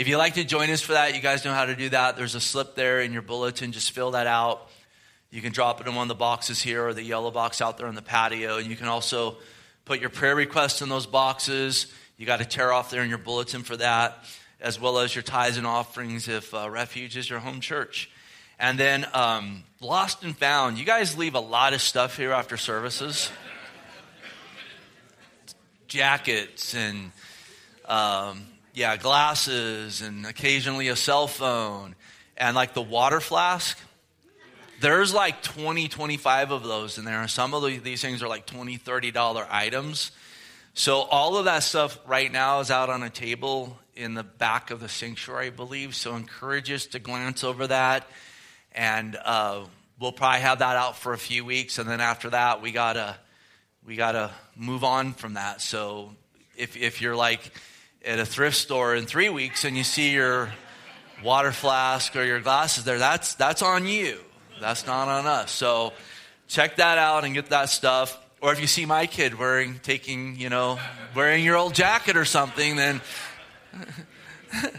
if you'd like to join us for that, you guys know how to do that. There's a slip there in your bulletin. Just fill that out. You can drop it in one of the boxes here or the yellow box out there on the patio. And you can also put your prayer requests in those boxes. You got to tear off there in your bulletin for that, as well as your tithes and offerings if uh, Refuge is your home church. And then um, Lost and Found. You guys leave a lot of stuff here after services jackets and, um, yeah, glasses and occasionally a cell phone and like the water flask there's like 20, 25 of those in there. Some of these things are like 20, 30 dollar items. So all of that stuff right now is out on a table in the back of the sanctuary, I believe. So encourage us to glance over that. And uh, we'll probably have that out for a few weeks. And then after that, we gotta we gotta move on from that. So if if you're like at a thrift store in three weeks and you see your water flask or your glasses there, that's that's on you. That's not on us. So check that out and get that stuff. Or if you see my kid wearing, taking, you know, wearing your old jacket or something, then.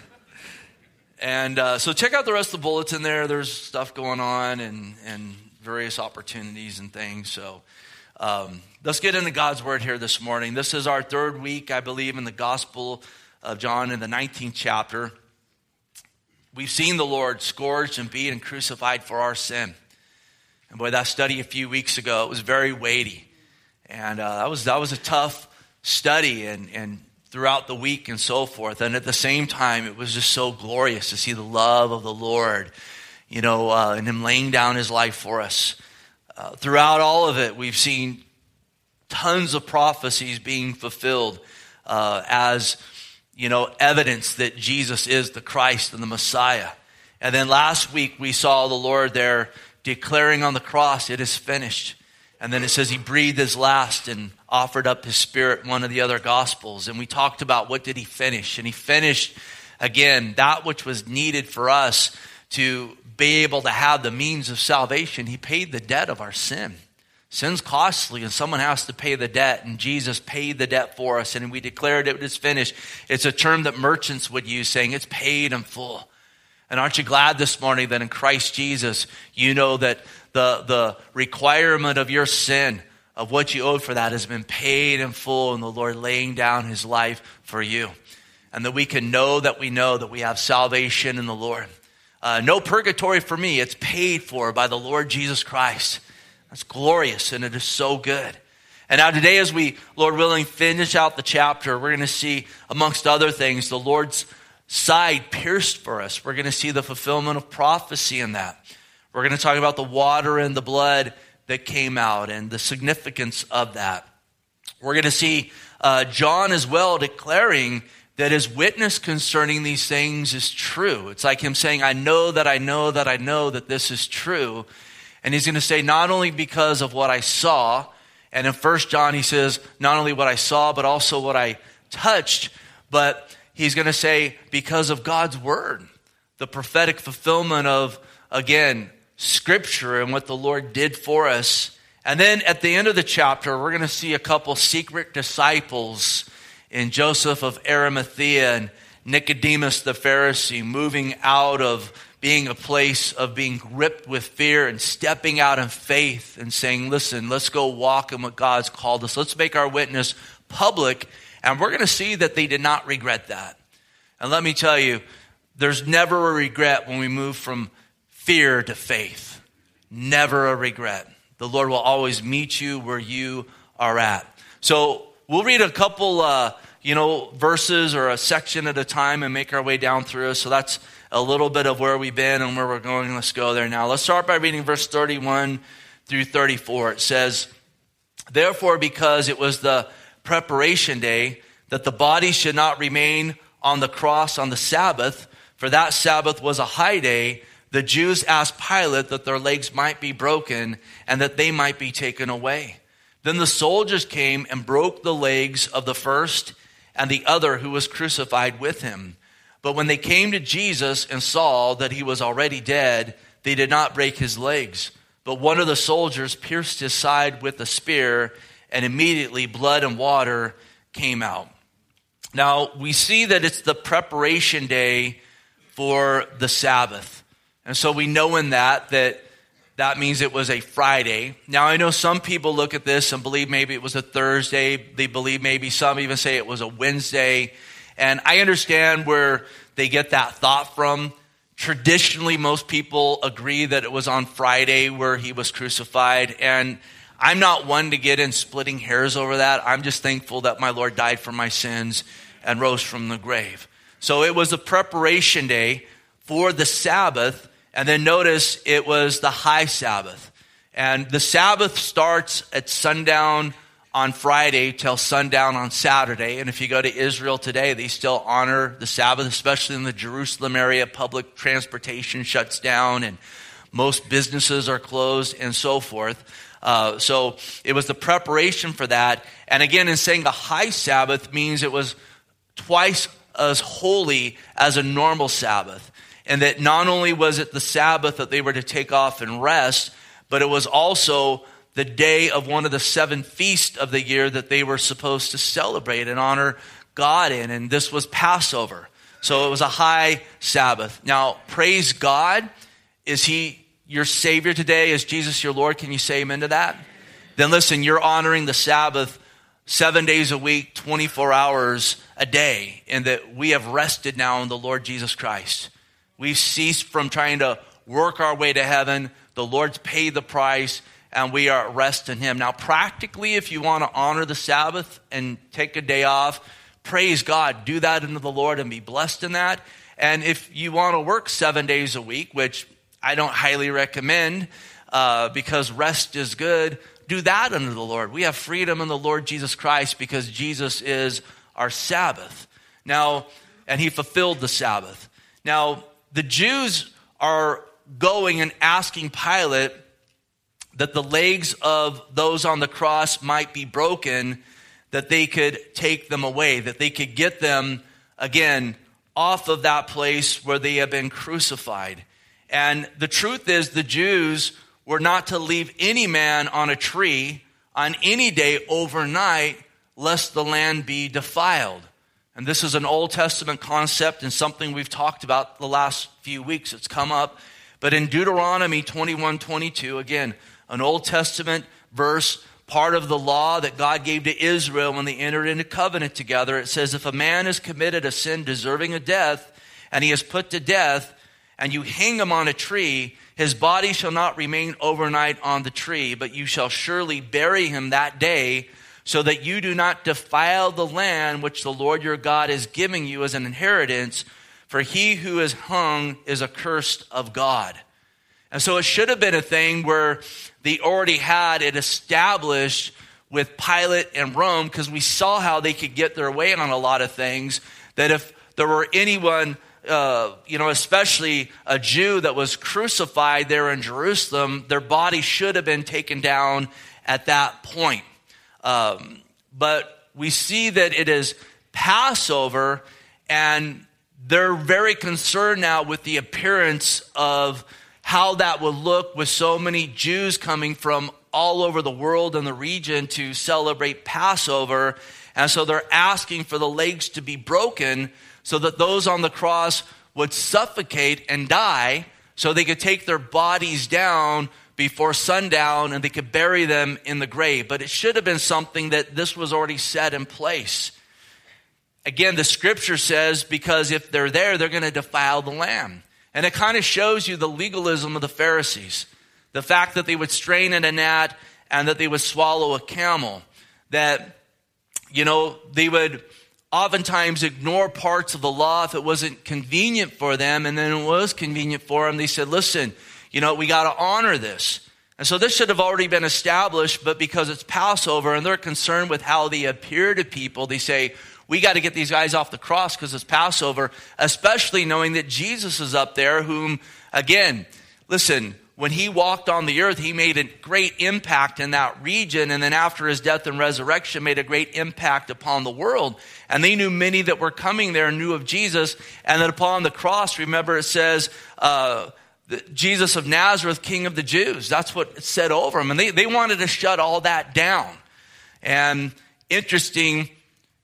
and uh, so check out the rest of the bulletin there. There's stuff going on and, and various opportunities and things. So um, let's get into God's word here this morning. This is our third week, I believe, in the Gospel of John in the 19th chapter. We've seen the Lord scourged and beat and crucified for our sin. And boy, that study a few weeks ago, it was very weighty. And uh, that, was, that was a tough study and, and throughout the week and so forth. And at the same time, it was just so glorious to see the love of the Lord, you know, uh, and Him laying down His life for us. Uh, throughout all of it, we've seen tons of prophecies being fulfilled uh, as you know, evidence that Jesus is the Christ and the Messiah. And then last week we saw the Lord there declaring on the cross, it is finished. And then it says he breathed his last and offered up his spirit, one of the other gospels. And we talked about what did he finish? And he finished again that which was needed for us to be able to have the means of salvation. He paid the debt of our sin. Sin's costly and someone has to pay the debt, and Jesus paid the debt for us, and we declared it was finished. It's a term that merchants would use, saying it's paid in full. And aren't you glad this morning that in Christ Jesus, you know that the, the requirement of your sin, of what you owed for that, has been paid in full, and the Lord laying down his life for you. And that we can know that we know that we have salvation in the Lord. Uh, no purgatory for me, it's paid for by the Lord Jesus Christ. That's glorious and it is so good. And now, today, as we, Lord willing, finish out the chapter, we're going to see, amongst other things, the Lord's side pierced for us. We're going to see the fulfillment of prophecy in that. We're going to talk about the water and the blood that came out and the significance of that. We're going to see uh, John as well declaring that his witness concerning these things is true. It's like him saying, I know that I know that I know that this is true. And he's going to say, not only because of what I saw, and in First John, he says, not only what I saw, but also what I touched, but he's going to say, because of God's word, the prophetic fulfillment of, again, scripture and what the Lord did for us. And then at the end of the chapter, we're going to see a couple secret disciples in Joseph of Arimathea and Nicodemus the Pharisee moving out of being a place of being gripped with fear and stepping out in faith and saying, listen, let's go walk in what God's called us. Let's make our witness public. And we're going to see that they did not regret that. And let me tell you, there's never a regret when we move from fear to faith. Never a regret. The Lord will always meet you where you are at. So we'll read a couple, uh, you know, verses or a section at a time and make our way down through. So that's a little bit of where we've been and where we're going. Let's go there now. Let's start by reading verse 31 through 34. It says, Therefore, because it was the preparation day, that the body should not remain on the cross on the Sabbath, for that Sabbath was a high day, the Jews asked Pilate that their legs might be broken and that they might be taken away. Then the soldiers came and broke the legs of the first and the other who was crucified with him. But when they came to Jesus and saw that he was already dead, they did not break his legs. But one of the soldiers pierced his side with a spear, and immediately blood and water came out. Now, we see that it's the preparation day for the Sabbath. And so we know in that that that means it was a Friday. Now, I know some people look at this and believe maybe it was a Thursday. They believe maybe some even say it was a Wednesday. And I understand where they get that thought from. Traditionally, most people agree that it was on Friday where he was crucified. And I'm not one to get in splitting hairs over that. I'm just thankful that my Lord died for my sins and rose from the grave. So it was a preparation day for the Sabbath. And then notice it was the high Sabbath. And the Sabbath starts at sundown on Friday till sundown on Saturday. And if you go to Israel today, they still honor the Sabbath, especially in the Jerusalem area. Public transportation shuts down and most businesses are closed and so forth. Uh, so it was the preparation for that. And again, in saying the high Sabbath means it was twice as holy as a normal Sabbath. And that not only was it the Sabbath that they were to take off and rest, but it was also the day of one of the seven feasts of the year that they were supposed to celebrate and honor God in. And this was Passover. So it was a high Sabbath. Now, praise God. Is He your Savior today? Is Jesus your Lord? Can you say amen to that? Then listen, you're honoring the Sabbath seven days a week, 24 hours a day, and that we have rested now in the Lord Jesus Christ. We've ceased from trying to work our way to heaven. The Lord's paid the price, and we are at rest in Him. Now, practically, if you want to honor the Sabbath and take a day off, praise God. Do that into the Lord and be blessed in that. And if you want to work seven days a week, which I don't highly recommend uh, because rest is good. Do that under the Lord. We have freedom in the Lord Jesus Christ because Jesus is our Sabbath. Now, and he fulfilled the Sabbath. Now, the Jews are going and asking Pilate that the legs of those on the cross might be broken, that they could take them away, that they could get them again off of that place where they have been crucified. And the truth is, the Jews were not to leave any man on a tree on any day overnight, lest the land be defiled. And this is an Old Testament concept and something we've talked about the last few weeks. It's come up. But in Deuteronomy 21 22, again, an Old Testament verse, part of the law that God gave to Israel when they entered into covenant together, it says, If a man has committed a sin deserving of death, and he is put to death, and you hang him on a tree, his body shall not remain overnight on the tree, but you shall surely bury him that day, so that you do not defile the land which the Lord your God is giving you as an inheritance, for he who is hung is accursed of God. And so it should have been a thing where they already had it established with Pilate and Rome, because we saw how they could get their way on a lot of things, that if there were anyone uh, you know, especially a Jew that was crucified there in Jerusalem, their body should have been taken down at that point. Um, but we see that it is Passover, and they're very concerned now with the appearance of how that would look with so many Jews coming from all over the world and the region to celebrate Passover. And so they're asking for the legs to be broken so that those on the cross would suffocate and die so they could take their bodies down before sundown and they could bury them in the grave. But it should have been something that this was already set in place. Again, the scripture says because if they're there, they're going to defile the lamb. And it kind of shows you the legalism of the Pharisees. The fact that they would strain at a gnat and that they would swallow a camel. That, you know, they would oftentimes ignore parts of the law if it wasn't convenient for them. And then it was convenient for them. They said, listen, you know, we got to honor this. And so this should have already been established, but because it's Passover and they're concerned with how they appear to people, they say, we got to get these guys off the cross because it's Passover, especially knowing that Jesus is up there, whom, again, listen, when he walked on the earth, he made a great impact in that region. And then after his death and resurrection, made a great impact upon the world. And they knew many that were coming there knew of Jesus. And that upon the cross, remember it says, uh, Jesus of Nazareth, King of the Jews. That's what it said over him. And they, they wanted to shut all that down. And interesting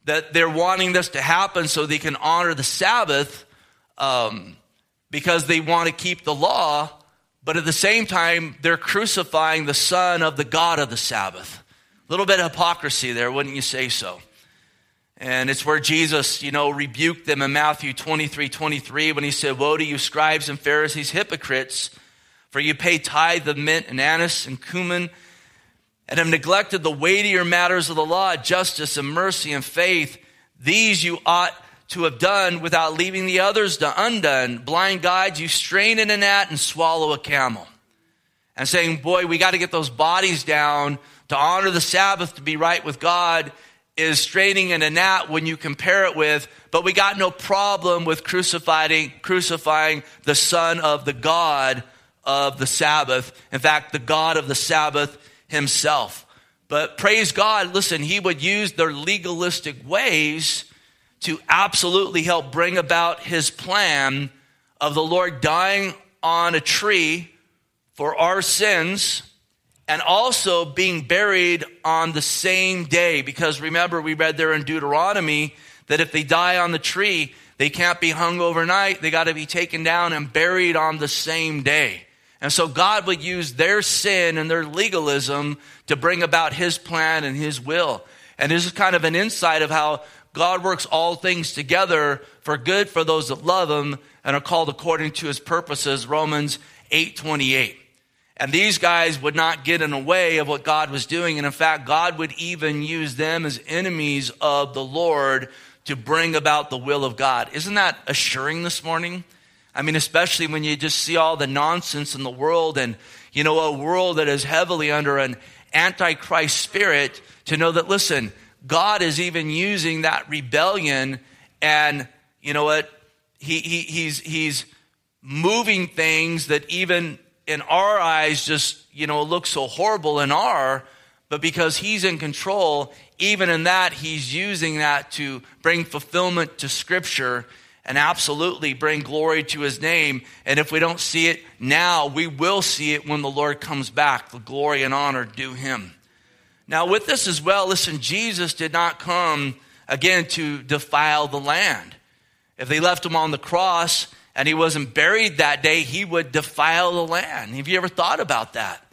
that they're wanting this to happen so they can honor the Sabbath um, because they want to keep the law, but at the same time, they're crucifying the Son of the God of the Sabbath. A little bit of hypocrisy there, wouldn't you say so? And it's where Jesus, you know, rebuked them in Matthew 23 23 when he said, Woe to you, scribes and Pharisees, hypocrites, for you pay tithe of mint and anise and cumin, and have neglected the weightier matters of the law, justice and mercy and faith. These you ought to have done without leaving the others undone. Blind guides, you strain in a gnat and swallow a camel. And saying, Boy, we got to get those bodies down to honor the Sabbath, to be right with God is straining in a gnat when you compare it with, but we got no problem with crucifying, crucifying the Son of the God of the Sabbath. In fact, the God of the Sabbath himself. But praise God, listen, he would use their legalistic ways to absolutely help bring about his plan of the Lord dying on a tree for our sins and also being buried on the same day. Because remember, we read there in Deuteronomy that if they die on the tree, they can't be hung overnight. They got to be taken down and buried on the same day. And so God would use their sin and their legalism to bring about his plan and his will. And this is kind of an insight of how God works all things together for good for those that love him and are called according to his purposes. Romans 8 28. And these guys would not get in the way of what God was doing. And in fact, God would even use them as enemies of the Lord to bring about the will of God. Isn't that assuring this morning? I mean, especially when you just see all the nonsense in the world and, you know, a world that is heavily under an antichrist spirit to know that, listen, God is even using that rebellion and, you know what? He, he, he's, he's moving things that even in our eyes just, you know, look so horrible in our, but because he's in control, even in that, he's using that to bring fulfillment to scripture and absolutely bring glory to his name. And if we don't see it now, we will see it when the Lord comes back. The glory and honor due him. Now, with this as well, listen, Jesus did not come again to defile the land. If they left him on the cross, and he wasn't buried that day, he would defile the land. Have you ever thought about that?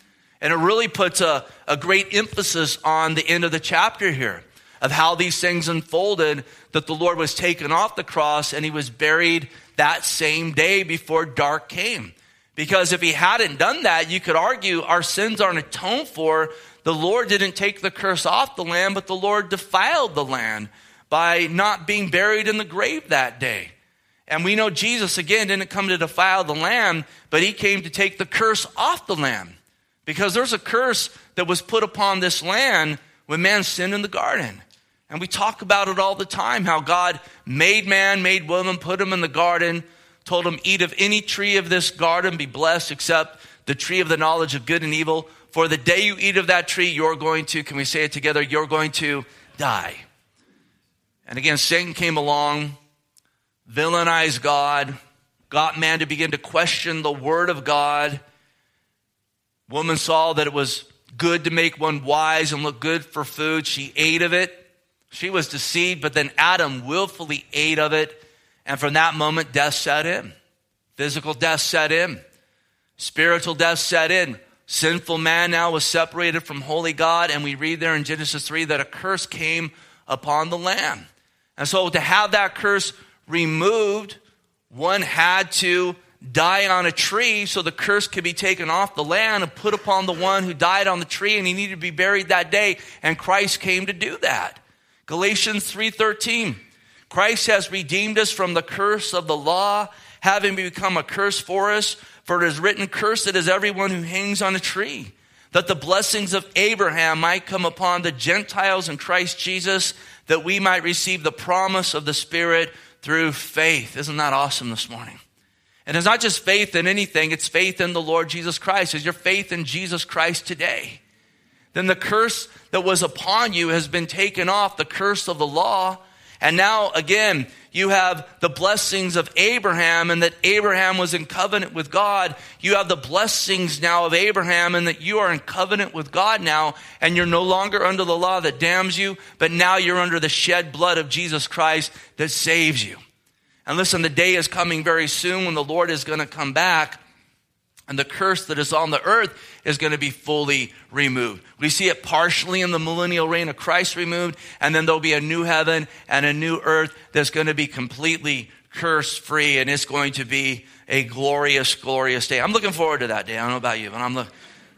And it really puts a, a great emphasis on the end of the chapter here of how these things unfolded that the Lord was taken off the cross and he was buried that same day before dark came. Because if he hadn't done that, you could argue our sins aren't atoned for. The Lord didn't take the curse off the land, but the Lord defiled the land by not being buried in the grave that day. And we know Jesus, again, didn't come to defile the land, but he came to take the curse off the land. Because there's a curse that was put upon this land when man sinned in the garden. And we talk about it all the time how God made man, made woman, put him in the garden, told him, Eat of any tree of this garden, be blessed, except the tree of the knowledge of good and evil. For the day you eat of that tree, you're going to, can we say it together? You're going to die. And again, Satan came along villainized God, got man to begin to question the word of God. Woman saw that it was good to make one wise and look good for food. She ate of it. She was deceived, but then Adam willfully ate of it. And from that moment, death set in. Physical death set in. Spiritual death set in. Sinful man now was separated from holy God. And we read there in Genesis 3 that a curse came upon the land. And so to have that curse removed, one had to die on a tree so the curse could be taken off the land and put upon the one who died on the tree and he needed to be buried that day and Christ came to do that. Galatians 3:13 Christ has redeemed us from the curse of the law having become a curse for us for it is written cursed is everyone who hangs on a tree that the blessings of Abraham might come upon the Gentiles in Christ Jesus that we might receive the promise of the spirit through faith. Isn't that awesome this morning? And it's not just faith in anything, it's faith in the Lord Jesus Christ. Is your faith in Jesus Christ today? Then the curse that was upon you has been taken off, the curse of the law. And now, again, you have the blessings of Abraham and that Abraham was in covenant with God. You have the blessings now of Abraham and that you are in covenant with God now and you're no longer under the law that damns you, but now you're under the shed blood of Jesus Christ that saves you. And listen, the day is coming very soon when the Lord is going to come back and the curse that is on the earth is going to be fully removed. We see it partially in the millennial reign of Christ removed, and then there'll be a new heaven and a new earth that's going to be completely curse free, and it's going to be a glorious, glorious day. I'm looking forward to that day. I don't know about you, but I'm, look,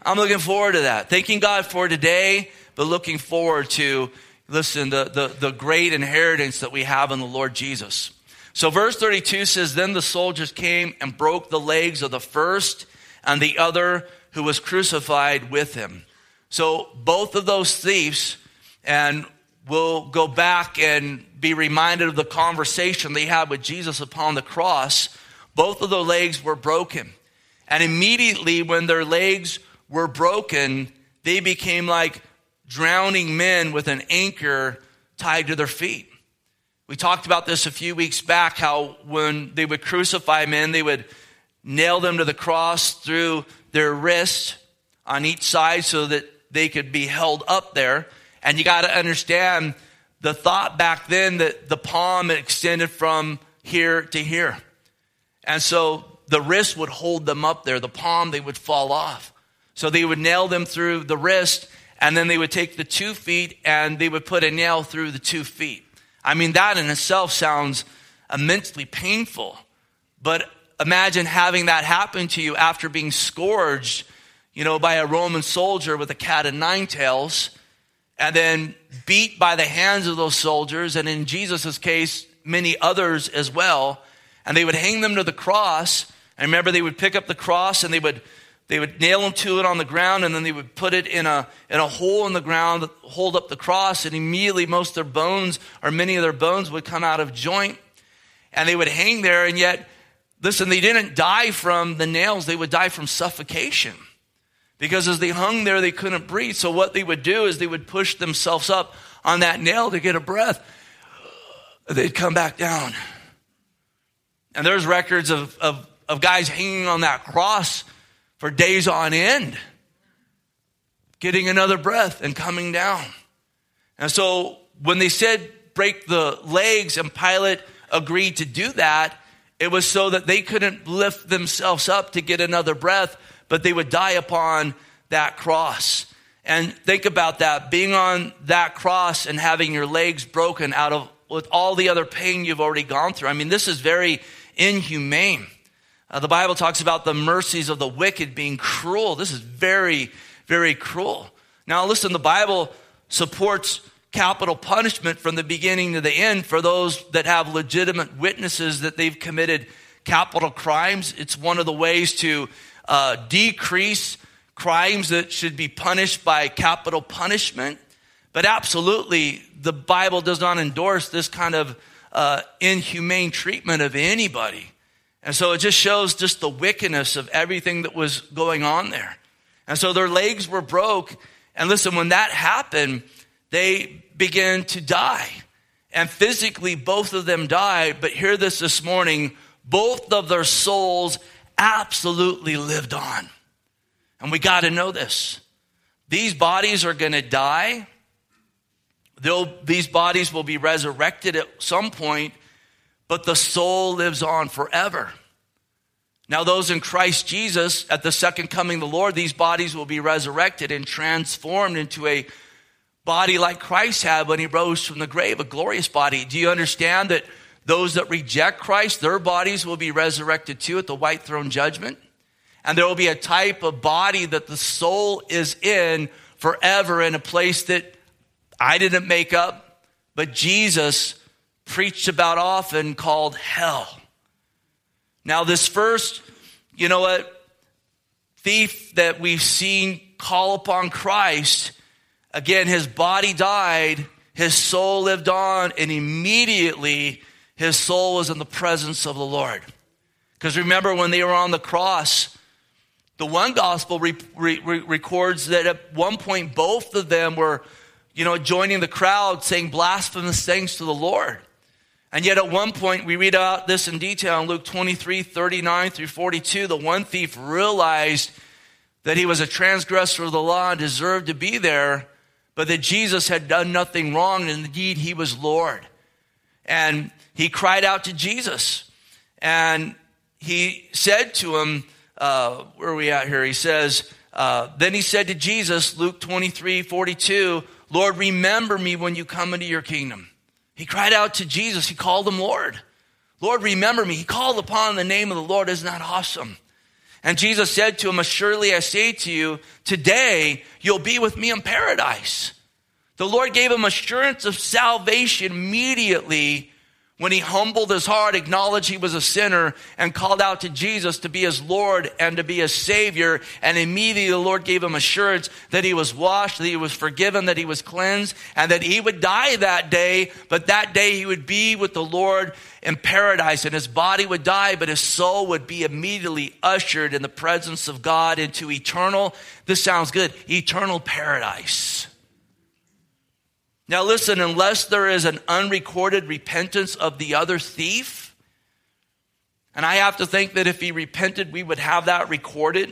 I'm looking forward to that. Thanking God for today, but looking forward to, listen, the, the, the great inheritance that we have in the Lord Jesus. So, verse 32 says, Then the soldiers came and broke the legs of the first and the other who was crucified with him. So both of those thieves, and we'll go back and be reminded of the conversation they had with Jesus upon the cross. Both of their legs were broken. And immediately when their legs were broken, they became like drowning men with an anchor tied to their feet. We talked about this a few weeks back how when they would crucify men, they would nail them to the cross through their wrists on each side so that they could be held up there. And you got to understand the thought back then that the palm extended from here to here. And so the wrist would hold them up there. The palm, they would fall off. So they would nail them through the wrist, and then they would take the two feet and they would put a nail through the two feet. I mean, that in itself sounds immensely painful. But imagine having that happen to you after being scourged, you know, by a Roman soldier with a cat of nine tails, and then beat by the hands of those soldiers, and in Jesus' case, many others as well. And they would hang them to the cross. And remember, they would pick up the cross and they would they would nail them to it on the ground, and then they would put it in a in a hole in the ground, hold up the cross, and immediately most of their bones, or many of their bones, would come out of joint, and they would hang there. And yet, Listen, they didn't die from the nails, they would die from suffocation. Because as they hung there, they couldn't breathe. So what they would do is they would push themselves up on that nail to get a breath. They'd come back down. And there's records of, of, of guys hanging on that cross for days on end, getting another breath and coming down. And so when they said break the legs and Pilate agreed to do that, it was so that they couldn't lift themselves up to get another breath, but they would die upon that cross. And think about that being on that cross and having your legs broken out of with all the other pain you've already gone through. I mean, this is very inhumane. Uh, the Bible talks about the mercies of the wicked being cruel. This is very, very cruel. Now, listen, the Bible supports capital punishment from the beginning to the end for those that have legitimate witnesses that they've committed capital crimes. It's one of the ways to uh, decrease crimes that should be punished by capital punishment. But absolutely, the Bible does not endorse this kind of uh, inhumane treatment of anybody. And so it just shows just the wickedness of everything that was going on there. And so their legs were broke. And listen, when that happened, they began to die. And physically, both of them died. But hear this this morning both of their souls absolutely lived on. And we got to know this. These bodies are going to die. They'll, these bodies will be resurrected at some point, but the soul lives on forever. Now, those in Christ Jesus, at the second coming of the Lord, these bodies will be resurrected and transformed into a body like Christ had when he rose from the grave, a glorious body. Do you understand that those that reject Christ, their bodies will be resurrected too at the white throne judgment? And there will be a type of body that the soul is in forever in a place that I didn't make up, but Jesus preached about often called hell. Now, this first, you know what, thief that we've seen call upon Christ Again, his body died, his soul lived on, and immediately his soul was in the presence of the Lord. Because remember, when they were on the cross, the one gospel re- re- records that at one point both of them were, you know, joining the crowd saying blasphemous things to the Lord. And yet, at one point, we read about this in detail in Luke 23 39 through 42. The one thief realized that he was a transgressor of the law and deserved to be there, but that Jesus had done nothing wrong, and indeed, he was Lord. And he cried out to Jesus. And he said to him, uh, where are we at here? He says, uh, Then he said to Jesus, Luke 23 42, Lord, remember me when you come into your kingdom. He cried out to Jesus. He called him Lord. Lord, remember me. He called upon the name of the Lord. Isn't that awesome? And Jesus said to him, Surely I say to you, today you'll be with me in paradise. The Lord gave him assurance of salvation immediately when he humbled his heart, acknowledged he was a sinner, and called out to Jesus to be his Lord and to be his Savior. And immediately the Lord gave him assurance that he was washed, that he was forgiven, that he was cleansed, and that he would die that day, but that day he would be with the Lord in paradise. And his body would die, but his soul would be immediately ushered in the presence of God into eternal, this sounds good, eternal paradise. Now, listen, unless there is an unrecorded repentance of the other thief, and I have to think that if he repented, we would have that recorded.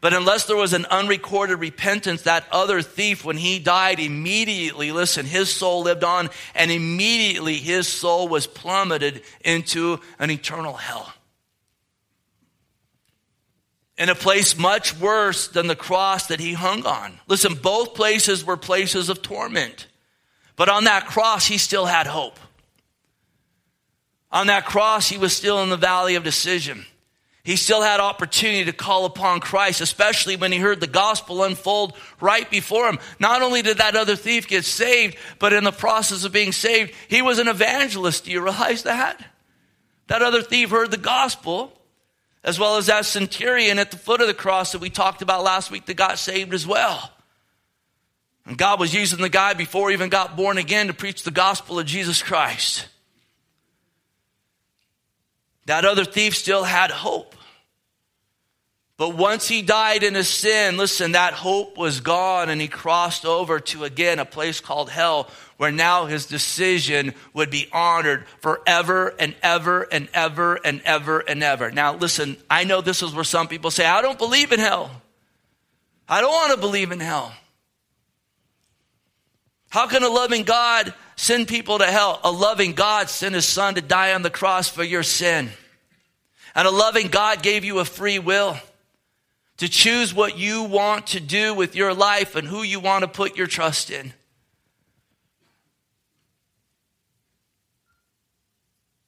But unless there was an unrecorded repentance, that other thief, when he died, immediately, listen, his soul lived on, and immediately his soul was plummeted into an eternal hell in a place much worse than the cross that he hung on. Listen, both places were places of torment. But on that cross, he still had hope. On that cross, he was still in the valley of decision. He still had opportunity to call upon Christ, especially when he heard the gospel unfold right before him. Not only did that other thief get saved, but in the process of being saved, he was an evangelist. Do you realize that? That other thief heard the gospel as well as that centurion at the foot of the cross that we talked about last week that got saved as well. And God was using the guy before he even got born again to preach the gospel of Jesus Christ. That other thief still had hope. But once he died in his sin, listen, that hope was gone and he crossed over to again a place called hell where now his decision would be honored forever and ever and ever and ever and ever. Now, listen, I know this is where some people say, I don't believe in hell. I don't want to believe in hell. How can a loving God send people to hell? A loving God sent his son to die on the cross for your sin. And a loving God gave you a free will to choose what you want to do with your life and who you want to put your trust in.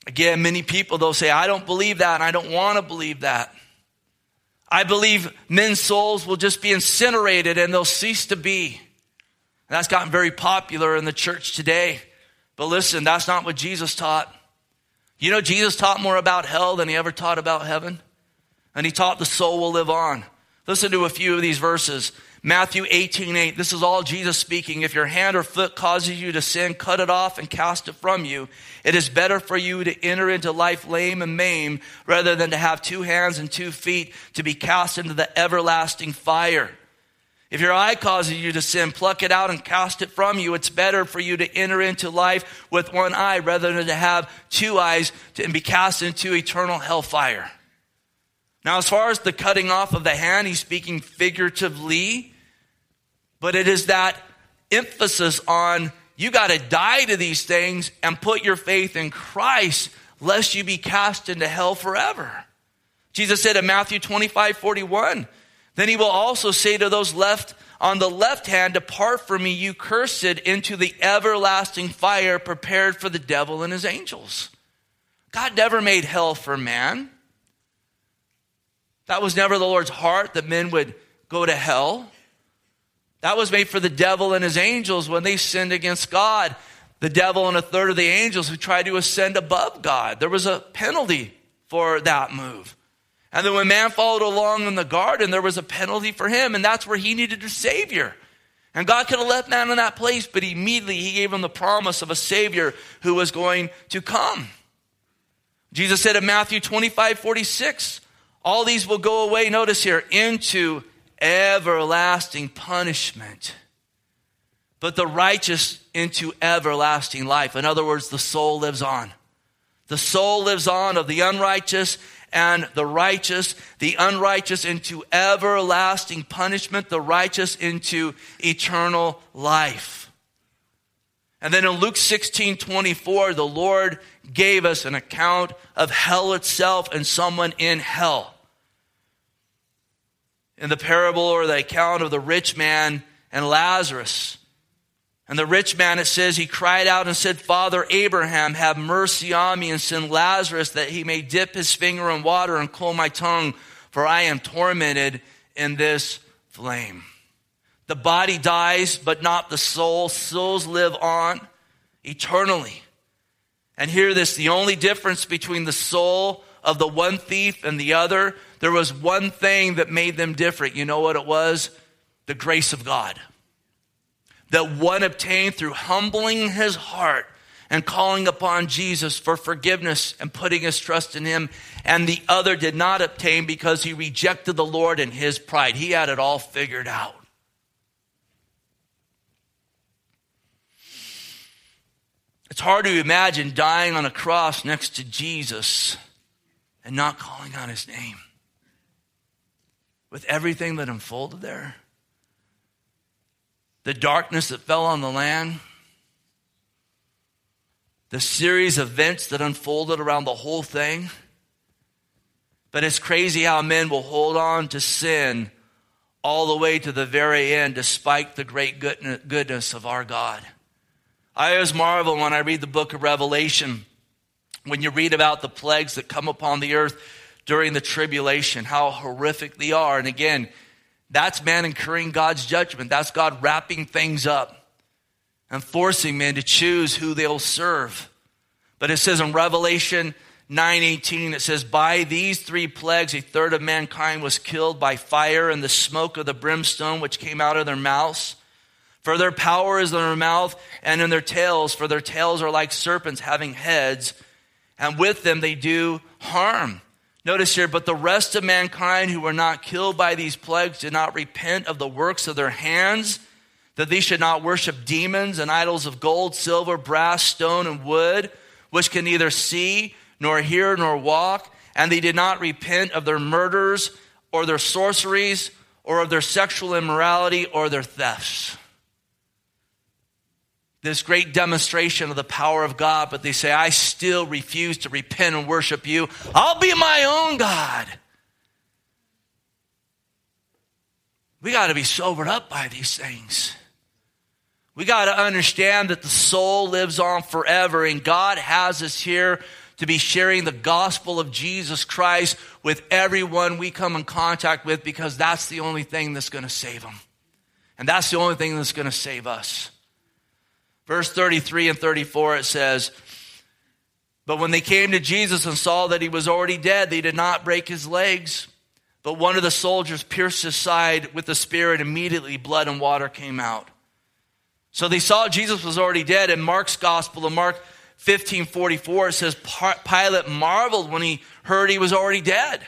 Again, many people, they'll say, I don't believe that and I don't want to believe that. I believe men's souls will just be incinerated and they'll cease to be. And that's gotten very popular in the church today. But listen, that's not what Jesus taught. You know, Jesus taught more about hell than he ever taught about heaven. And he taught the soul will live on. Listen to a few of these verses. Matthew 18, 8. This is all Jesus speaking. If your hand or foot causes you to sin, cut it off and cast it from you. It is better for you to enter into life lame and maimed rather than to have two hands and two feet to be cast into the everlasting fire. If your eye causes you to sin, pluck it out and cast it from you. It's better for you to enter into life with one eye rather than to have two eyes and be cast into eternal hellfire. Now, as far as the cutting off of the hand, he's speaking figuratively, but it is that emphasis on you got to die to these things and put your faith in Christ, lest you be cast into hell forever. Jesus said in Matthew 25 41, then he will also say to those left on the left hand, Depart from me, you cursed, into the everlasting fire prepared for the devil and his angels. God never made hell for man. That was never the Lord's heart that men would go to hell. That was made for the devil and his angels when they sinned against God. The devil and a third of the angels who tried to ascend above God. There was a penalty for that move. And then when man followed along in the garden, there was a penalty for him, and that's where he needed a savior. And God could have left man in that place, but immediately he gave him the promise of a savior who was going to come. Jesus said in Matthew 25, 46, all these will go away, notice here, into everlasting punishment. but the righteous into everlasting life. In other words, the soul lives on. The soul lives on of the unrighteous and the righteous, the unrighteous into everlasting punishment, the righteous into eternal life. And then in Luke 16 24, the Lord gave us an account of hell itself and someone in hell. In the parable or the account of the rich man and Lazarus. And the rich man, it says, he cried out and said, Father Abraham, have mercy on me and send Lazarus that he may dip his finger in water and cool my tongue, for I am tormented in this flame. The body dies, but not the soul. Souls live on eternally. And hear this the only difference between the soul of the one thief and the other, there was one thing that made them different. You know what it was? The grace of God that one obtained through humbling his heart and calling upon Jesus for forgiveness and putting his trust in him, and the other did not obtain because he rejected the Lord in his pride. He had it all figured out. It's hard to imagine dying on a cross next to Jesus and not calling on his name. With everything that unfolded there the darkness that fell on the land, the series of events that unfolded around the whole thing. But it's crazy how men will hold on to sin all the way to the very end, despite the great goodness of our God. I always marvel when I read the book of Revelation, when you read about the plagues that come upon the earth during the tribulation, how horrific they are. And again, that's man incurring God's judgment. That's God wrapping things up and forcing men to choose who they'll serve. But it says in Revelation 9:18 it says by these three plagues a third of mankind was killed by fire and the smoke of the brimstone which came out of their mouths. For their power is in their mouth and in their tails, for their tails are like serpents having heads, and with them they do harm. Notice here, but the rest of mankind who were not killed by these plagues did not repent of the works of their hands, that they should not worship demons and idols of gold, silver, brass, stone, and wood, which can neither see, nor hear, nor walk. And they did not repent of their murders, or their sorceries, or of their sexual immorality, or their thefts this great demonstration of the power of God, but they say, I still refuse to repent and worship you. I'll be my own God. We got to be sobered up by these things. We got to understand that the soul lives on forever, and God has us here to be sharing the gospel of Jesus Christ with everyone we come in contact with because that's the only thing that's going to save them. And that's the only thing that's going to save us. Verse 33 and 34, it says, But when they came to Jesus and saw that he was already dead, they did not break his legs. But one of the soldiers pierced his side with the spear, and immediately blood and water came out. So they saw Jesus was already dead. In Mark's gospel, in Mark 15 44, it says, Pilate marveled when he heard he was already dead.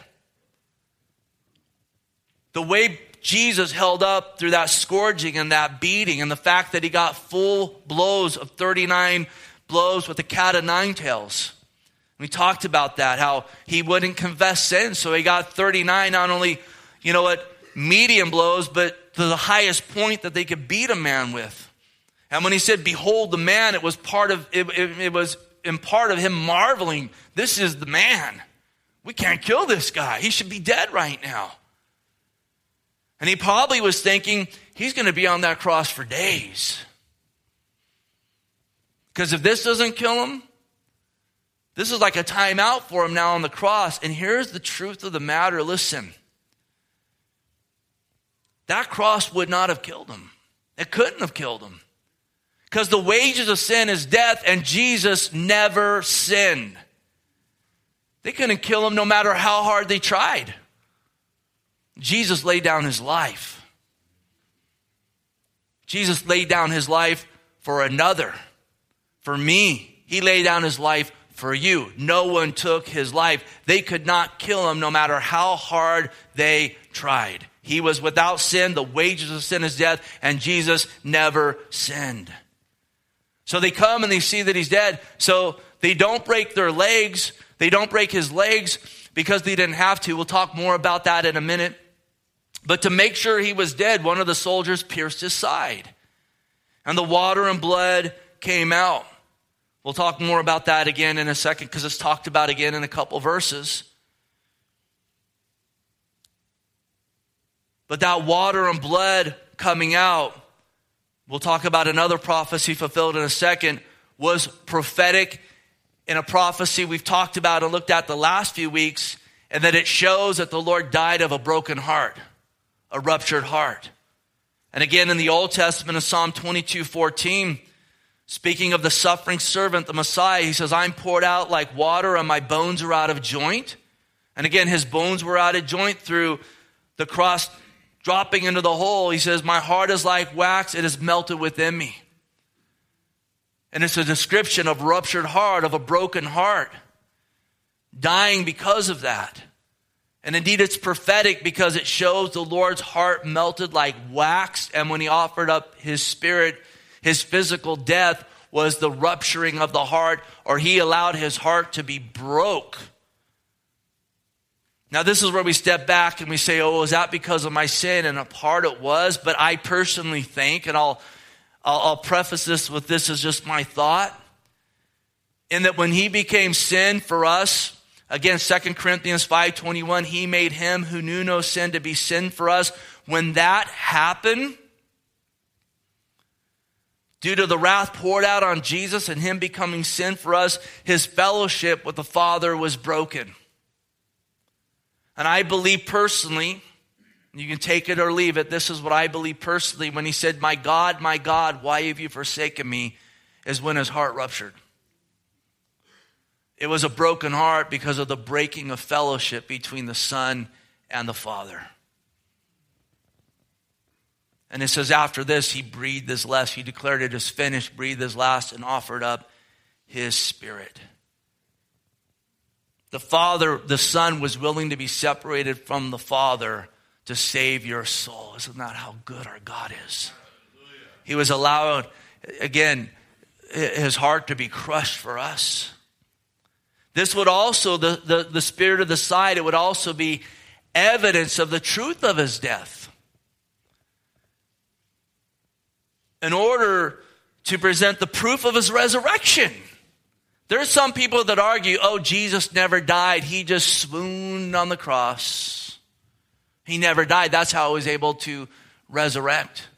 The way Jesus held up through that scourging and that beating and the fact that he got full blows of 39 blows with the cat of nine tails. We talked about that, how he wouldn't confess sin, so he got 39, not only, you know what, medium blows, but to the highest point that they could beat a man with. And when he said, Behold the man, it was part of it, it, it was in part of him marveling, this is the man. We can't kill this guy. He should be dead right now. And he probably was thinking, he's going to be on that cross for days. Because if this doesn't kill him, this is like a timeout for him now on the cross. And here's the truth of the matter listen, that cross would not have killed him, it couldn't have killed him. Because the wages of sin is death, and Jesus never sinned. They couldn't kill him no matter how hard they tried. Jesus laid down his life. Jesus laid down his life for another, for me. He laid down his life for you. No one took his life. They could not kill him no matter how hard they tried. He was without sin. The wages of sin is death, and Jesus never sinned. So they come and they see that he's dead. So they don't break their legs. They don't break his legs because they didn't have to. We'll talk more about that in a minute. But to make sure he was dead, one of the soldiers pierced his side. And the water and blood came out. We'll talk more about that again in a second because it's talked about again in a couple verses. But that water and blood coming out, we'll talk about another prophecy fulfilled in a second, was prophetic in a prophecy we've talked about and looked at the last few weeks, and that it shows that the Lord died of a broken heart, a ruptured heart. And again in the Old Testament in Psalm 22 14, Speaking of the suffering servant, the Messiah, he says, I'm poured out like water and my bones are out of joint. And again, his bones were out of joint through the cross dropping into the hole. He says, My heart is like wax, it is melted within me. And it's a description of ruptured heart, of a broken heart, dying because of that. And indeed, it's prophetic because it shows the Lord's heart melted like wax. And when he offered up his spirit, his physical death was the rupturing of the heart, or he allowed his heart to be broke. Now, this is where we step back and we say, oh, is that because of my sin? And a part it was, but I personally think, and I'll, I'll, I'll preface this with this as just my thought, in that when he became sin for us, again, 2 Corinthians 5.21, he made him who knew no sin to be sin for us. When that happened, Due to the wrath poured out on Jesus and him becoming sin for us, his fellowship with the Father was broken. And I believe personally, you can take it or leave it, this is what I believe personally when he said, My God, my God, why have you forsaken me? is when his heart ruptured. It was a broken heart because of the breaking of fellowship between the Son and the Father. And it says, after this, he breathed his last. He declared it is finished, breathed his last, and offered up his spirit. The Father, the Son was willing to be separated from the Father to save your soul. Isn't that how good our God is? He was allowed, again, his heart to be crushed for us. This would also, the, the, the spirit of the side, it would also be evidence of the truth of his death. in order to present the proof of his resurrection. There are some people that argue, oh, Jesus never died. He just swooned on the cross. He never died. That's how he was able to resurrect.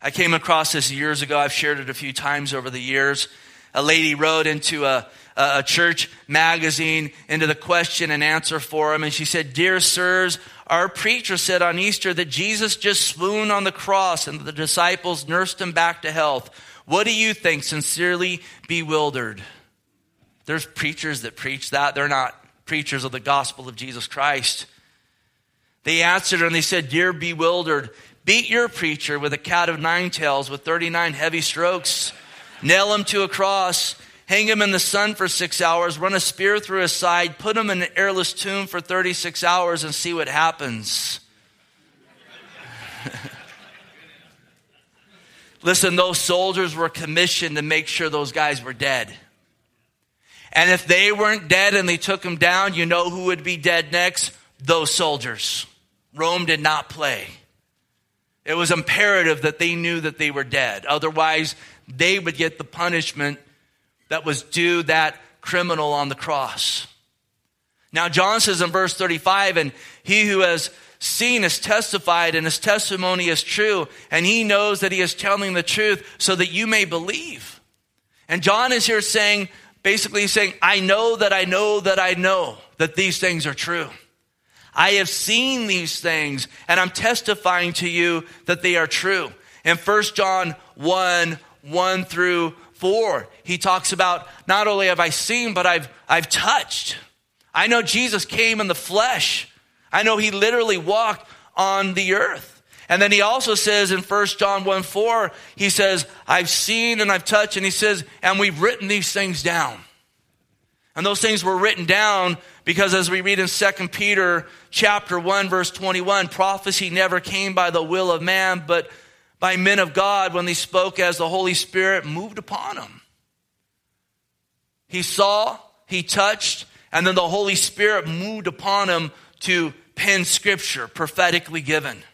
I came across this years ago. I've shared it a few times over the years. A lady wrote into a, a church magazine into the question and answer forum, and she said, Dear sirs, our preacher said on Easter that Jesus just swooned on the cross and the disciples nursed him back to health. What do you think? Sincerely bewildered. There's preachers that preach that. They're not preachers of the gospel of Jesus Christ. They answered her and they said, Dear bewildered, beat your preacher with a cat of nine tails with 39 heavy strokes, nail him to a cross, hang him in the sun for six hours, run a spear through his side, put him in an airless tomb for 36 hours, and see what happens. Listen, those soldiers were commissioned to make sure those guys were dead. And if they weren't dead and they took them down, you know who would be dead next? Those soldiers. Rome did not play. It was imperative that they knew that they were dead. Otherwise, they would get the punishment that was due that criminal on the cross. Now, John says in verse 35, and he who has seen has testified, and his testimony is true, and he knows that he is telling the truth so that you may believe. And John is here saying, basically saying, I know that I know that I know that these things are true. I have seen these things, and I'm testifying to you that they are true. In 1 John 1 1 through 4, he talks about not only have I seen, but I've, I've touched. I know Jesus came in the flesh. I know he literally walked on the earth. And then he also says in 1 John 1 4, he says, I've seen and I've touched, and he says, and we've written these things down. And those things were written down because as we read in 2 Peter chapter 1 verse 21, prophecy never came by the will of man, but by men of God when they spoke as the Holy Spirit moved upon them. He saw, he touched, and then the Holy Spirit moved upon him to pen scripture prophetically given.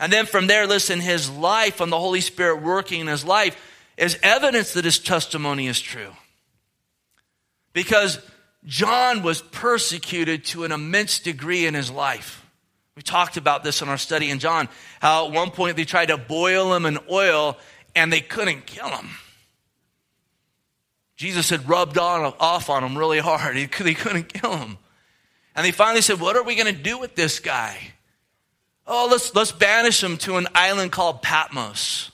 And then from there, listen, his life and the Holy Spirit working in his life is evidence that his testimony is true. Because John was persecuted to an immense degree in his life. We talked about this in our study in John, how at one point they tried to boil him in oil and they couldn't kill him. Jesus had rubbed on, off on him really hard. He, they couldn't kill him. And they finally said, What are we going to do with this guy? Oh, let's, let's banish him to an island called Patmos.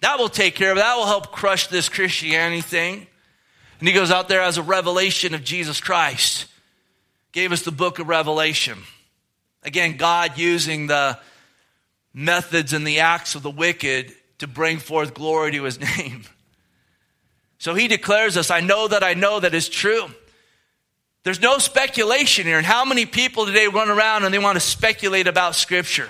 That will take care of it. That will help crush this Christianity thing. And he goes out there as a revelation of Jesus Christ. Gave us the book of Revelation. Again, God using the methods and the acts of the wicked to bring forth glory to his name. So he declares us, I know that I know that is true. There's no speculation here. And how many people today run around and they want to speculate about Scripture?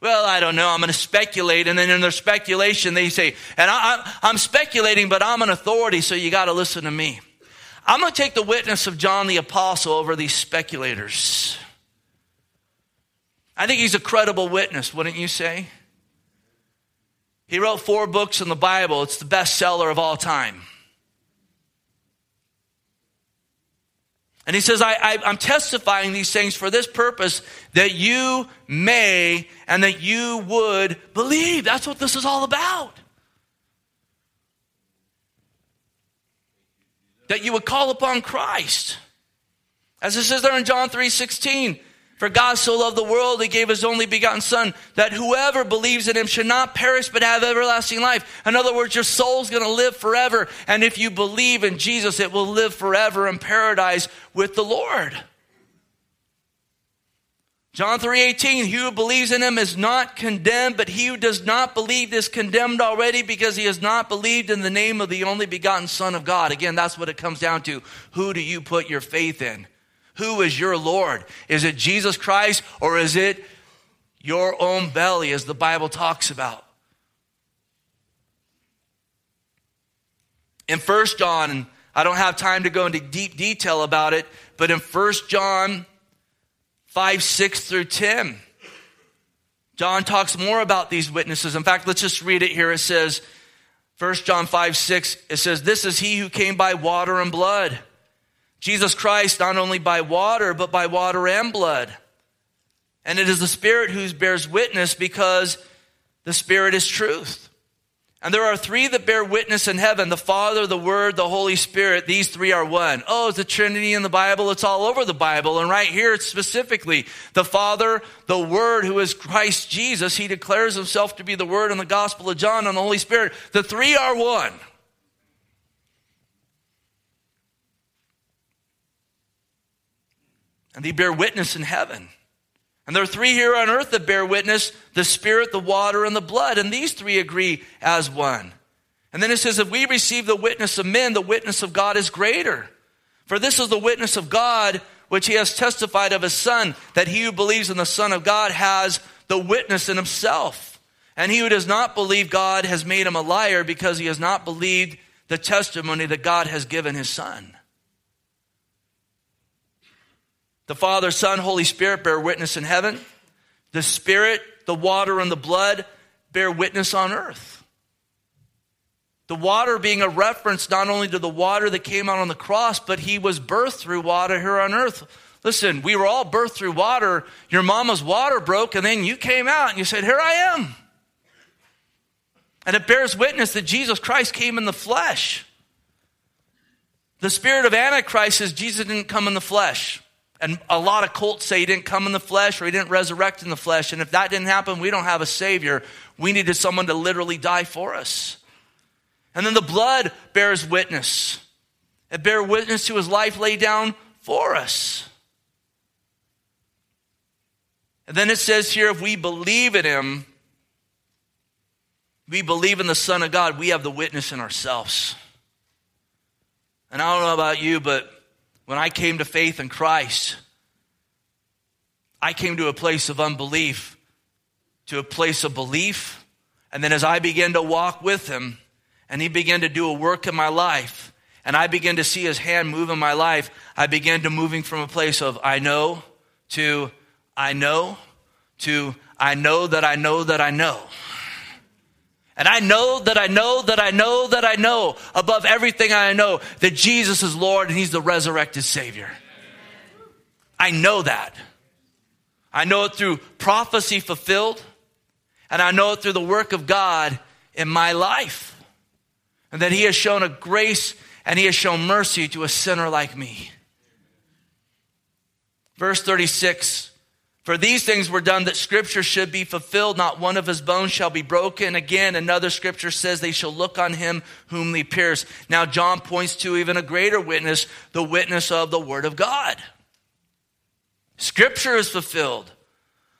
Well, I don't know. I'm going to speculate. And then in their speculation, they say, and I, am speculating, but I'm an authority, so you got to listen to me. I'm going to take the witness of John the Apostle over these speculators. I think he's a credible witness, wouldn't you say? He wrote four books in the Bible. It's the bestseller of all time. And he says, I, I, am testifying these things for this purpose that you may and that you would believe. That's what this is all about. That you would call upon Christ. As it says there in John 3 16, for God so loved the world, he gave his only begotten Son, that whoever believes in him should not perish but have everlasting life. In other words, your soul's going to live forever. And if you believe in Jesus, it will live forever in paradise with the Lord. John 3:18 He who believes in him is not condemned but he who does not believe is condemned already because he has not believed in the name of the only begotten son of God. Again, that's what it comes down to. Who do you put your faith in? Who is your Lord? Is it Jesus Christ or is it your own belly, as the Bible talks about? In First John, I don't have time to go into deep detail about it, but in First John 5, 6 through 10, John talks more about these witnesses. In fact, let's just read it here. It says, 1 John 5, 6, it says, This is he who came by water and blood Jesus Christ not only by water, but by water and blood. And it is the Spirit who bears witness because the Spirit is truth. And there are three that bear witness in heaven the Father, the Word, the Holy Spirit. These three are one. Oh, it's the Trinity in the Bible. It's all over the Bible. And right here, it's specifically the Father, the Word, who is Christ Jesus. He declares himself to be the Word in the Gospel of John and the Holy Spirit. The three are one. And they bear witness in heaven. And there are three here on earth that bear witness the Spirit, the water, and the blood. And these three agree as one. And then it says, if we receive the witness of men, the witness of God is greater. For this is the witness of God, which he has testified of his Son, that he who believes in the Son of God has the witness in himself. And he who does not believe God has made him a liar because he has not believed the testimony that God has given his Son. The Father, Son, Holy Spirit bear witness in heaven. The Spirit, the water, and the blood bear witness on earth. The water being a reference not only to the water that came out on the cross, but he was birthed through water here on earth. Listen, we were all birthed through water. Your mama's water broke, and then you came out and you said, Here I am. And it bears witness that Jesus Christ came in the flesh. The spirit of Antichrist says Jesus didn't come in the flesh. And a lot of cults say he didn't come in the flesh or he didn't resurrect in the flesh. And if that didn't happen, we don't have a Savior. We needed someone to literally die for us. And then the blood bears witness. It bears witness to his life laid down for us. And then it says here if we believe in him, we believe in the Son of God, we have the witness in ourselves. And I don't know about you, but when I came to faith in Christ, I came to a place of unbelief, to a place of belief. And then as I began to walk with Him, and He began to do a work in my life, and I began to see His hand move in my life, I began to moving from a place of I know to I know to I know that I know that I know. And I know that I know that I know that I know above everything I know that Jesus is Lord and He's the resurrected Savior. I know that. I know it through prophecy fulfilled, and I know it through the work of God in my life. And that He has shown a grace and He has shown mercy to a sinner like me. Verse 36 for these things were done that scripture should be fulfilled. Not one of his bones shall be broken. Again, another scripture says they shall look on him whom they pierce. Now, John points to even a greater witness, the witness of the word of God. Scripture is fulfilled.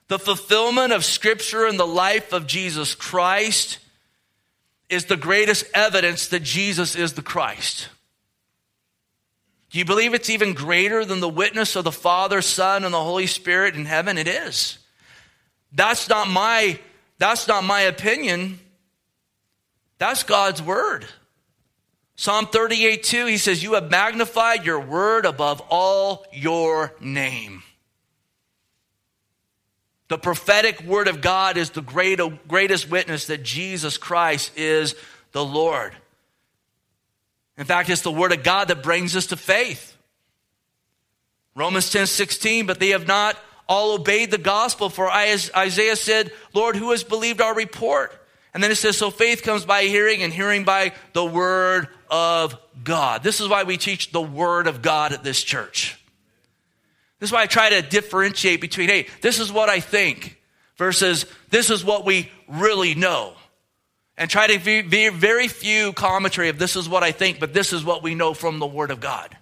The fulfillment of scripture in the life of Jesus Christ is the greatest evidence that Jesus is the Christ. Do you believe it's even greater than the witness of the Father, Son, and the Holy Spirit in heaven? It is. That's not my, that's not my opinion. That's God's word. Psalm 38 2, he says, You have magnified your word above all your name. The prophetic word of God is the great, greatest witness that Jesus Christ is the Lord. In fact, it's the word of God that brings us to faith. Romans 10 16, but they have not all obeyed the gospel. For Isaiah said, Lord, who has believed our report? And then it says, so faith comes by hearing, and hearing by the word of God. This is why we teach the word of God at this church. This is why I try to differentiate between, hey, this is what I think versus this is what we really know and try to be very few commentary of this is what I think, but this is what we know from the Word of God.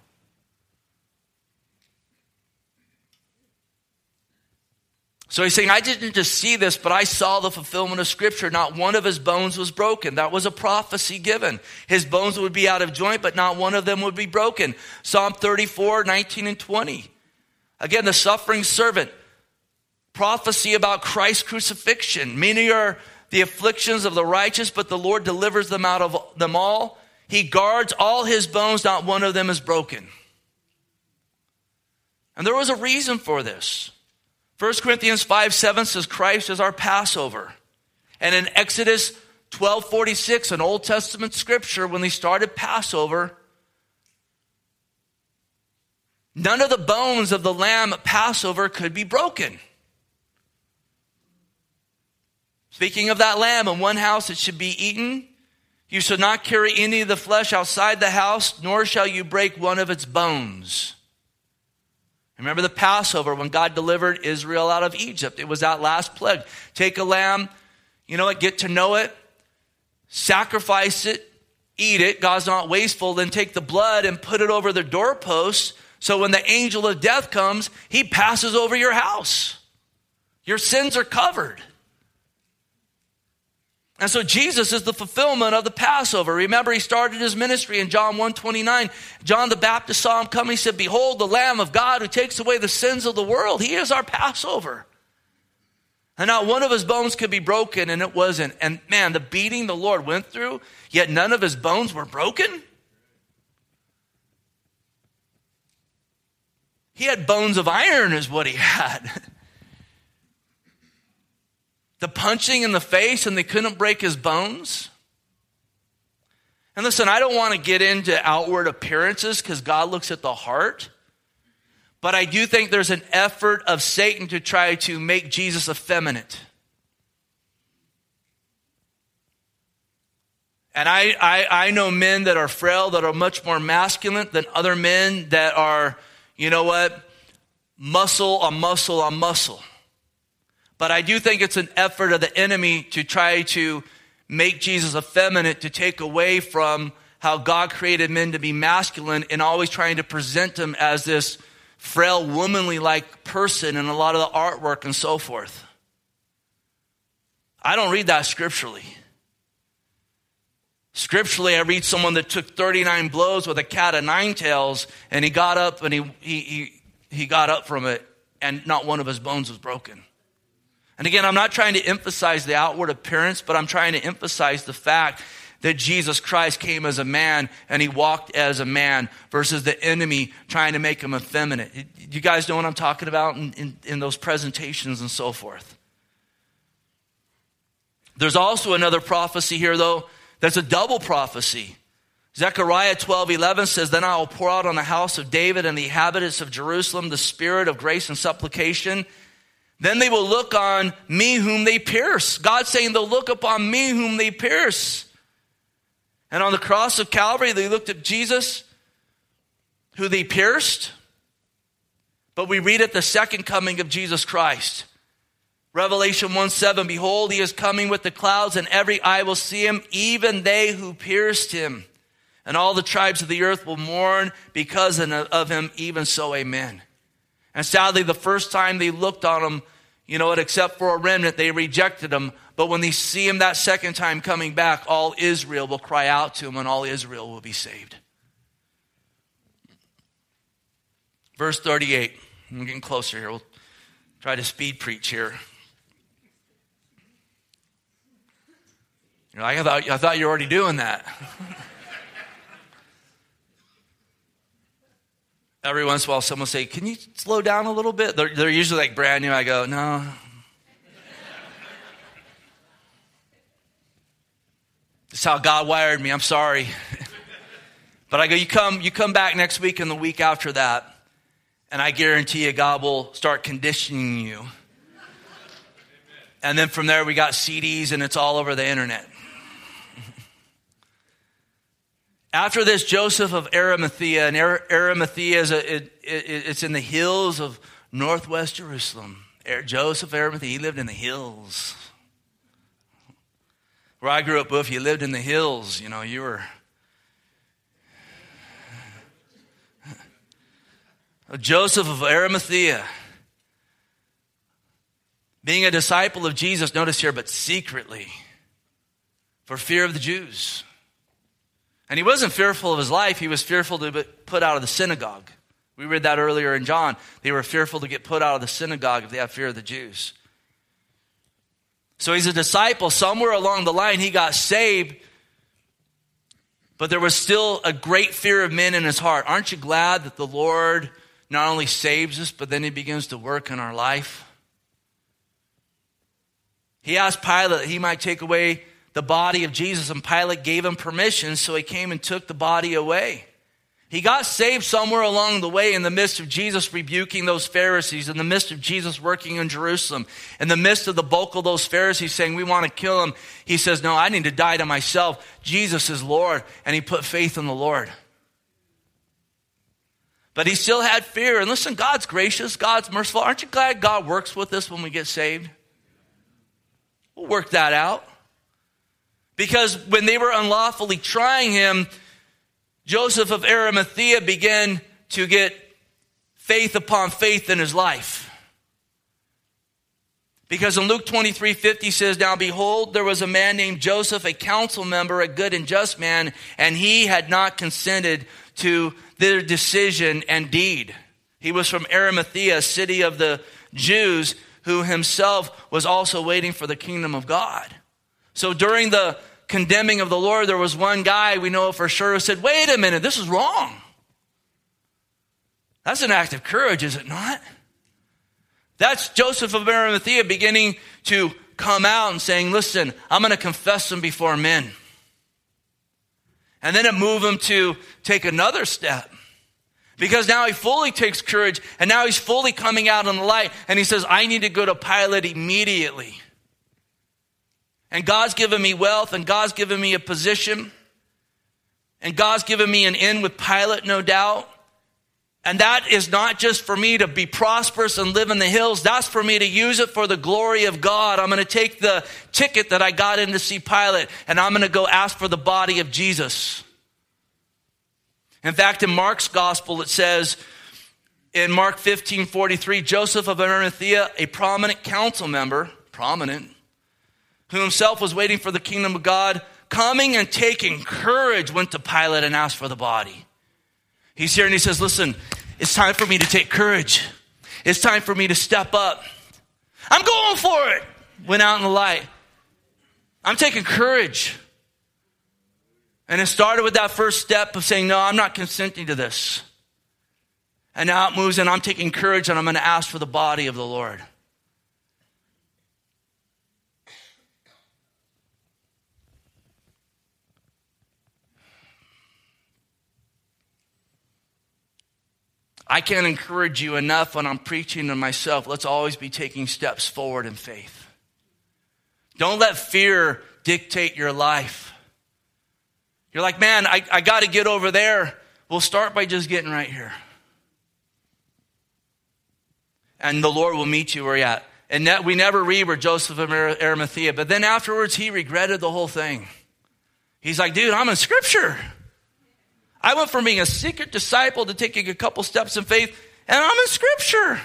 So he's saying, I didn't just see this, but I saw the fulfillment of Scripture. Not one of his bones was broken. That was a prophecy given. His bones would be out of joint, but not one of them would be broken. Psalm 34, 19 and 20. Again, the suffering servant. Prophecy about Christ's crucifixion. Many are the afflictions of the righteous, but the Lord delivers them out of them all. He guards all his bones, not one of them is broken. And there was a reason for this. 1 Corinthians 5 7 says Christ is our Passover. And in Exodus 12 46, an Old Testament scripture, when they started Passover, none of the bones of the lamb at Passover could be broken. Speaking of that lamb, in one house it should be eaten. You shall not carry any of the flesh outside the house, nor shall you break one of its bones. Remember the Passover when God delivered Israel out of Egypt. It was that last plague. Take a lamb, you know what, get to know it, sacrifice it, eat it. God's not wasteful. Then take the blood and put it over the doorposts. So when the angel of death comes, he passes over your house. Your sins are covered. And so Jesus is the fulfillment of the Passover. Remember, he started his ministry in John 129. John the Baptist saw him coming. He said, Behold, the Lamb of God who takes away the sins of the world. He is our Passover. And not one of his bones could be broken, and it wasn't. And man, the beating the Lord went through, yet none of his bones were broken. He had bones of iron, is what he had. The punching in the face and they couldn't break his bones. And listen, I don't want to get into outward appearances because God looks at the heart. But I do think there's an effort of Satan to try to make Jesus effeminate. And I, I, I know men that are frail, that are much more masculine than other men that are, you know what, muscle on muscle on muscle. But I do think it's an effort of the enemy to try to make Jesus effeminate, to take away from how God created men to be masculine and always trying to present him as this frail, womanly like person in a lot of the artwork and so forth. I don't read that scripturally. Scripturally, I read someone that took 39 blows with a cat of nine tails, and he got up and he, he, he, he got up from it, and not one of his bones was broken. And again, I'm not trying to emphasize the outward appearance, but I'm trying to emphasize the fact that Jesus Christ came as a man and he walked as a man versus the enemy trying to make him effeminate. You guys know what I'm talking about in, in, in those presentations and so forth. There's also another prophecy here, though, that's a double prophecy. Zechariah 12, 11 says, Then I will pour out on the house of David and the inhabitants of Jerusalem the spirit of grace and supplication. Then they will look on me whom they pierce. God saying they'll look upon me whom they pierce. And on the cross of Calvary, they looked at Jesus, who they pierced. But we read at the second coming of Jesus Christ. Revelation 1 7, behold, he is coming with the clouds, and every eye will see him, even they who pierced him. And all the tribes of the earth will mourn because of him, even so, amen. And sadly, the first time they looked on him, you know what, except for a remnant, they rejected him. But when they see him that second time coming back, all Israel will cry out to him and all Israel will be saved. Verse 38. I'm getting closer here. We'll try to speed preach here. You're like, I thought, I thought you were already doing that. Every once in a while, someone will say, Can you slow down a little bit? They're, they're usually like brand new. I go, No. Is how God wired me. I'm sorry. but I go, you come, you come back next week and the week after that, and I guarantee you God will start conditioning you. And then from there, we got CDs and it's all over the internet. After this, Joseph of Arimathea, and Arimathea is a, it, it, it's in the hills of northwest Jerusalem. Joseph of Arimathea, he lived in the hills. Where I grew up, if you lived in the hills, you know, you were. Joseph of Arimathea, being a disciple of Jesus, notice here, but secretly, for fear of the Jews. And he wasn't fearful of his life, he was fearful to be put out of the synagogue. We read that earlier in John. They were fearful to get put out of the synagogue if they had fear of the Jews. So he's a disciple. Somewhere along the line, he got saved, but there was still a great fear of men in his heart. Aren't you glad that the Lord not only saves us, but then he begins to work in our life? He asked Pilate he might take away the body of Jesus, and Pilate gave him permission, so he came and took the body away. He got saved somewhere along the way in the midst of Jesus rebuking those Pharisees, in the midst of Jesus working in Jerusalem, in the midst of the bulk of those Pharisees saying, We want to kill him. He says, No, I need to die to myself. Jesus is Lord. And he put faith in the Lord. But he still had fear. And listen, God's gracious, God's merciful. Aren't you glad God works with us when we get saved? We'll work that out. Because when they were unlawfully trying him, Joseph of Arimathea began to get faith upon faith in his life. Because in Luke 23 50 says, Now behold, there was a man named Joseph, a council member, a good and just man, and he had not consented to their decision and deed. He was from Arimathea, a city of the Jews, who himself was also waiting for the kingdom of God. So during the condemning of the Lord, there was one guy we know for sure who said, Wait a minute, this is wrong. That's an act of courage, is it not? That's Joseph of Arimathea beginning to come out and saying, Listen, I'm going to confess them before men. And then it moved him to take another step. Because now he fully takes courage and now he's fully coming out in the light and he says, I need to go to Pilate immediately. And God's given me wealth, and God's given me a position, and God's given me an in with Pilate, no doubt. And that is not just for me to be prosperous and live in the hills. That's for me to use it for the glory of God. I'm going to take the ticket that I got in to see Pilate and I'm going to go ask for the body of Jesus. In fact, in Mark's gospel, it says in Mark 15 43, Joseph of Arimathea, a prominent council member, prominent, who himself was waiting for the kingdom of God, coming and taking courage, went to Pilate and asked for the body. He's here and he says, Listen, it's time for me to take courage. It's time for me to step up. I'm going for it. Went out in the light. I'm taking courage. And it started with that first step of saying, No, I'm not consenting to this. And now it moves, and I'm taking courage and I'm going to ask for the body of the Lord. I can't encourage you enough when I'm preaching to myself. Let's always be taking steps forward in faith. Don't let fear dictate your life. You're like, man, I, I got to get over there. We'll start by just getting right here. And the Lord will meet you where you're at. And that we never read where Joseph of Arimathea, but then afterwards he regretted the whole thing. He's like, dude, I'm in scripture. I went from being a secret disciple to taking a couple steps in faith, and I'm in Scripture.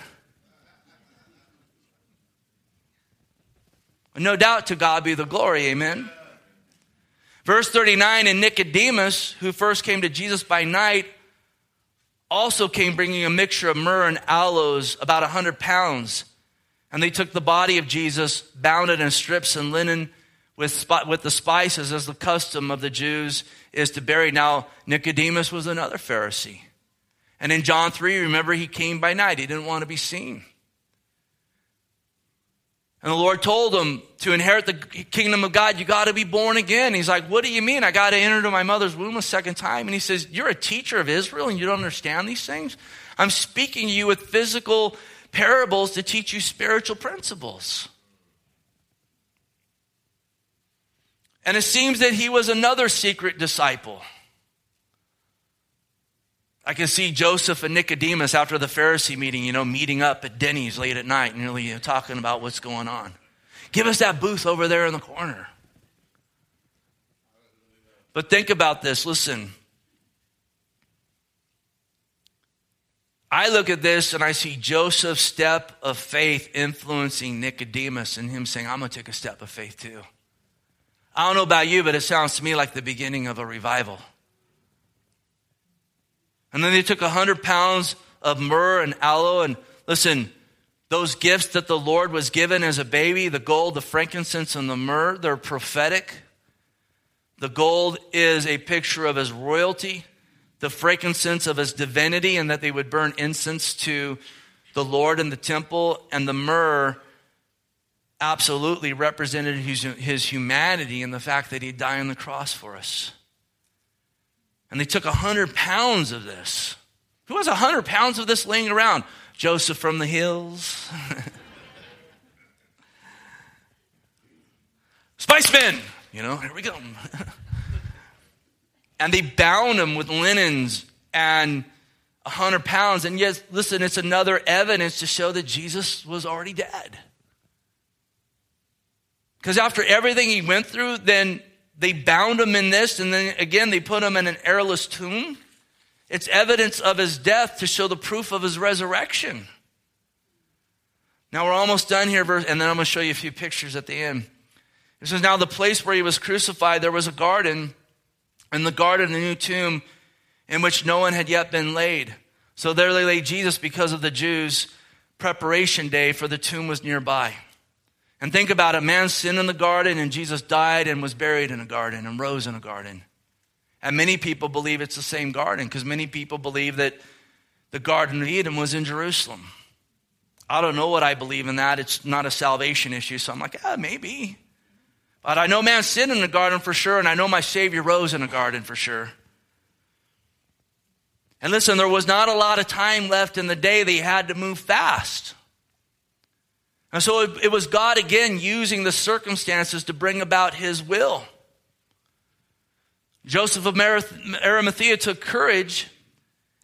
No doubt to God be the glory, amen. Verse 39 And Nicodemus, who first came to Jesus by night, also came bringing a mixture of myrrh and aloes, about a hundred pounds. And they took the body of Jesus, bound it in strips and linen with, with the spices, as the custom of the Jews is to bury. Now, Nicodemus was another Pharisee. And in John 3, remember, he came by night. He didn't want to be seen. And the Lord told him to inherit the kingdom of God, you got to be born again. He's like, What do you mean? I got to enter into my mother's womb a second time. And he says, You're a teacher of Israel and you don't understand these things? I'm speaking to you with physical parables to teach you spiritual principles. And it seems that he was another secret disciple. I can see Joseph and Nicodemus after the Pharisee meeting, you know, meeting up at Denny's late at night and you know, talking about what's going on. Give us that booth over there in the corner. But think about this. Listen. I look at this and I see Joseph's step of faith influencing Nicodemus and him saying, I'm going to take a step of faith too. I don't know about you, but it sounds to me like the beginning of a revival. And then they took a hundred pounds of myrrh and aloe. And listen, those gifts that the Lord was given as a baby the gold, the frankincense, and the myrrh they're prophetic. The gold is a picture of his royalty, the frankincense of his divinity, and that they would burn incense to the Lord in the temple, and the myrrh absolutely represented his, his humanity and the fact that he died on the cross for us. And they took a hundred pounds of this. Who has a hundred pounds of this laying around? Joseph from the hills. Spice men, you know, here we go. and they bound him with linens and a hundred pounds. And yes, listen, it's another evidence to show that Jesus was already dead. Because after everything he went through, then they bound him in this, and then again they put him in an airless tomb. It's evidence of his death to show the proof of his resurrection. Now we're almost done here, and then I'm going to show you a few pictures at the end. It says, Now the place where he was crucified, there was a garden, and the garden, a new tomb in which no one had yet been laid. So there they laid Jesus because of the Jews' preparation day, for the tomb was nearby. And think about it man sinned in the garden, and Jesus died and was buried in a garden and rose in a garden. And many people believe it's the same garden because many people believe that the Garden of Eden was in Jerusalem. I don't know what I believe in that. It's not a salvation issue. So I'm like, yeah, maybe. But I know man sinned in the garden for sure, and I know my Savior rose in a garden for sure. And listen, there was not a lot of time left in the day. They had to move fast. And so it, it was God again using the circumstances to bring about his will. Joseph of Arimathea took courage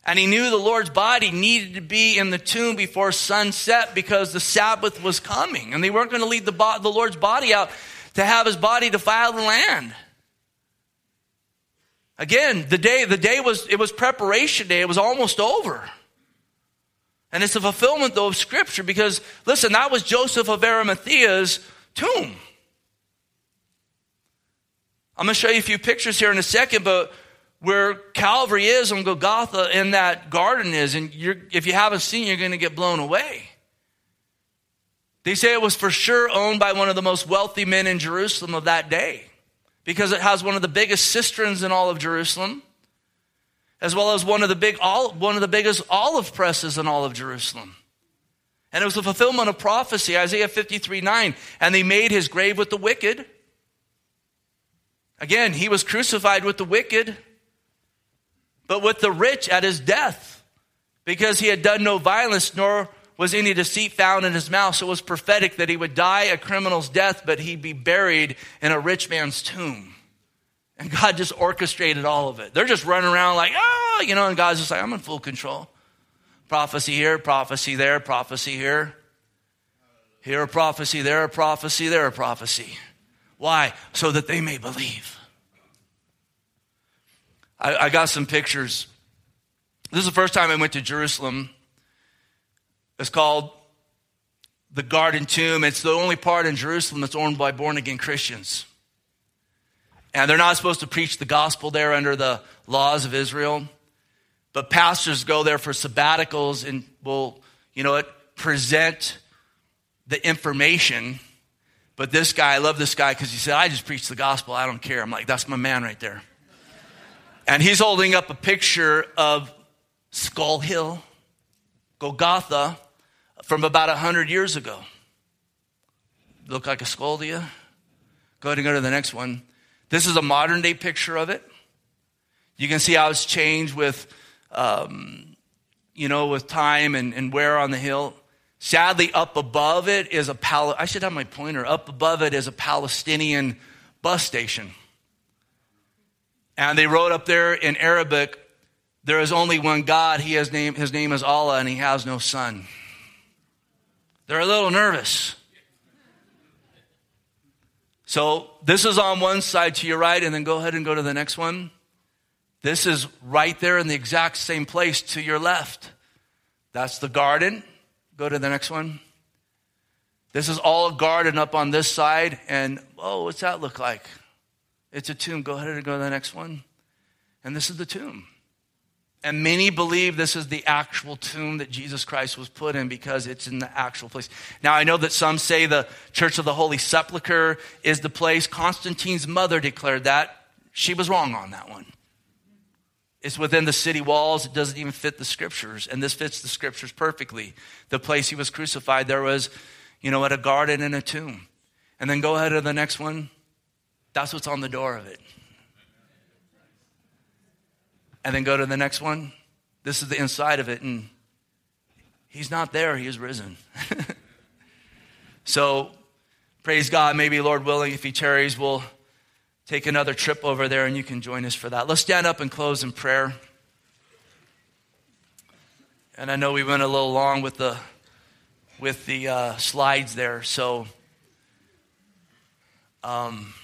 and he knew the Lord's body needed to be in the tomb before sunset because the Sabbath was coming. And they weren't going to leave the, bo- the Lord's body out to have his body defile the land. Again, the day, the day was, it was preparation day. It was almost over. And it's a fulfillment, though, of Scripture because, listen, that was Joseph of Arimathea's tomb. I'm going to show you a few pictures here in a second, but where Calvary is on Golgotha and that garden is, and if you haven't seen, you're going to get blown away. They say it was for sure owned by one of the most wealthy men in Jerusalem of that day because it has one of the biggest cisterns in all of Jerusalem, as well as one of the, big, one of the biggest olive presses in all of Jerusalem. And it was the fulfillment of prophecy, Isaiah 53 9. And they made his grave with the wicked. Again, he was crucified with the wicked, but with the rich at his death, because he had done no violence, nor was any deceit found in his mouth. So it was prophetic that he would die a criminal's death, but he'd be buried in a rich man's tomb. And God just orchestrated all of it. They're just running around like, ah, you know, and God's just like, I'm in full control. Prophecy here, prophecy there, prophecy here. Here a prophecy, there a prophecy, there a prophecy. Why? So that they may believe. I, I got some pictures. This is the first time I went to Jerusalem it's called the Garden Tomb. It's the only part in Jerusalem that's owned by born again Christians. And they're not supposed to preach the gospel there under the laws of Israel. But pastors go there for sabbaticals and will, you know, present the information. But this guy, I love this guy because he said, I just preach the gospel. I don't care. I'm like, that's my man right there. and he's holding up a picture of Skull Hill, Golgotha, from about 100 years ago. Look like a skull to you? Go ahead and go to the next one. This is a modern day picture of it. You can see how it's changed with, um, you know, with time and, and wear on the hill. Sadly, up above it is a pal. I should have my pointer. Up above it is a Palestinian bus station. And they wrote up there in Arabic, there is only one God. He has name, his name is Allah, and he has no son. They're a little nervous. So this is on one side to your right, and then go ahead and go to the next one. This is right there in the exact same place to your left. That's the garden. Go to the next one. This is all a garden up on this side, and oh, what's that look like? It's a tomb. Go ahead and go to the next one. And this is the tomb. And many believe this is the actual tomb that Jesus Christ was put in because it's in the actual place. Now, I know that some say the Church of the Holy Sepulchre is the place. Constantine's mother declared that. She was wrong on that one. It's within the city walls. It doesn't even fit the scriptures. And this fits the scriptures perfectly. The place he was crucified, there was, you know, at a garden and a tomb. And then go ahead to the next one. That's what's on the door of it and then go to the next one. This is the inside of it, and he's not there, he is risen. so, praise God. Maybe, Lord willing, if he tarries, we'll take another trip over there and you can join us for that. Let's stand up and close in prayer. And I know we went a little long with the with the uh, slides there, so um,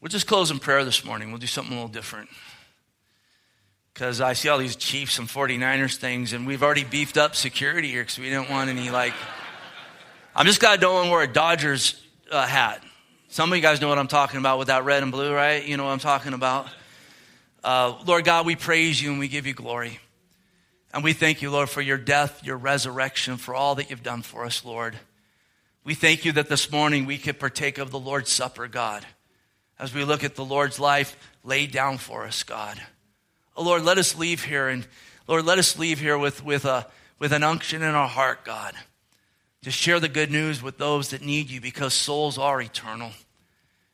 We'll just close in prayer this morning. We'll do something a little different. Because I see all these Chiefs and 49ers things, and we've already beefed up security here because we don't want any, like. I'm just glad no one wore a Dodgers uh, hat. Some of you guys know what I'm talking about with that red and blue, right? You know what I'm talking about. Uh, Lord God, we praise you and we give you glory. And we thank you, Lord, for your death, your resurrection, for all that you've done for us, Lord. We thank you that this morning we could partake of the Lord's Supper, God as we look at the Lord's life laid down for us, God. Oh, Lord, let us leave here and Lord, let us leave here with, with, a, with an unction in our heart, God, to share the good news with those that need you because souls are eternal.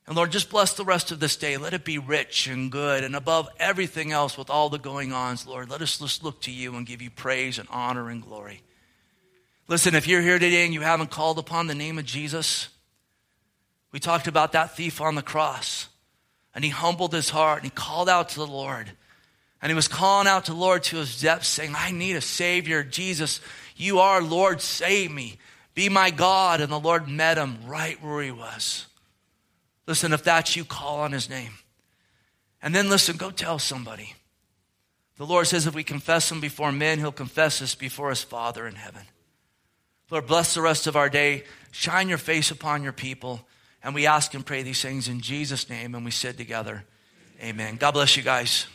And Lord, just bless the rest of this day. Let it be rich and good. And above everything else, with all the going ons, Lord, let us just look to you and give you praise and honor and glory. Listen, if you're here today and you haven't called upon the name of Jesus, we talked about that thief on the cross. And he humbled his heart and he called out to the Lord. And he was calling out to the Lord to his depths, saying, I need a Savior. Jesus, you are Lord, save me. Be my God. And the Lord met him right where he was. Listen, if that's you, call on his name. And then listen, go tell somebody. The Lord says if we confess him before men, he'll confess us before his Father in heaven. Lord, bless the rest of our day. Shine your face upon your people. And we ask and pray these things in Jesus' name. And we said together, Amen. God bless you guys.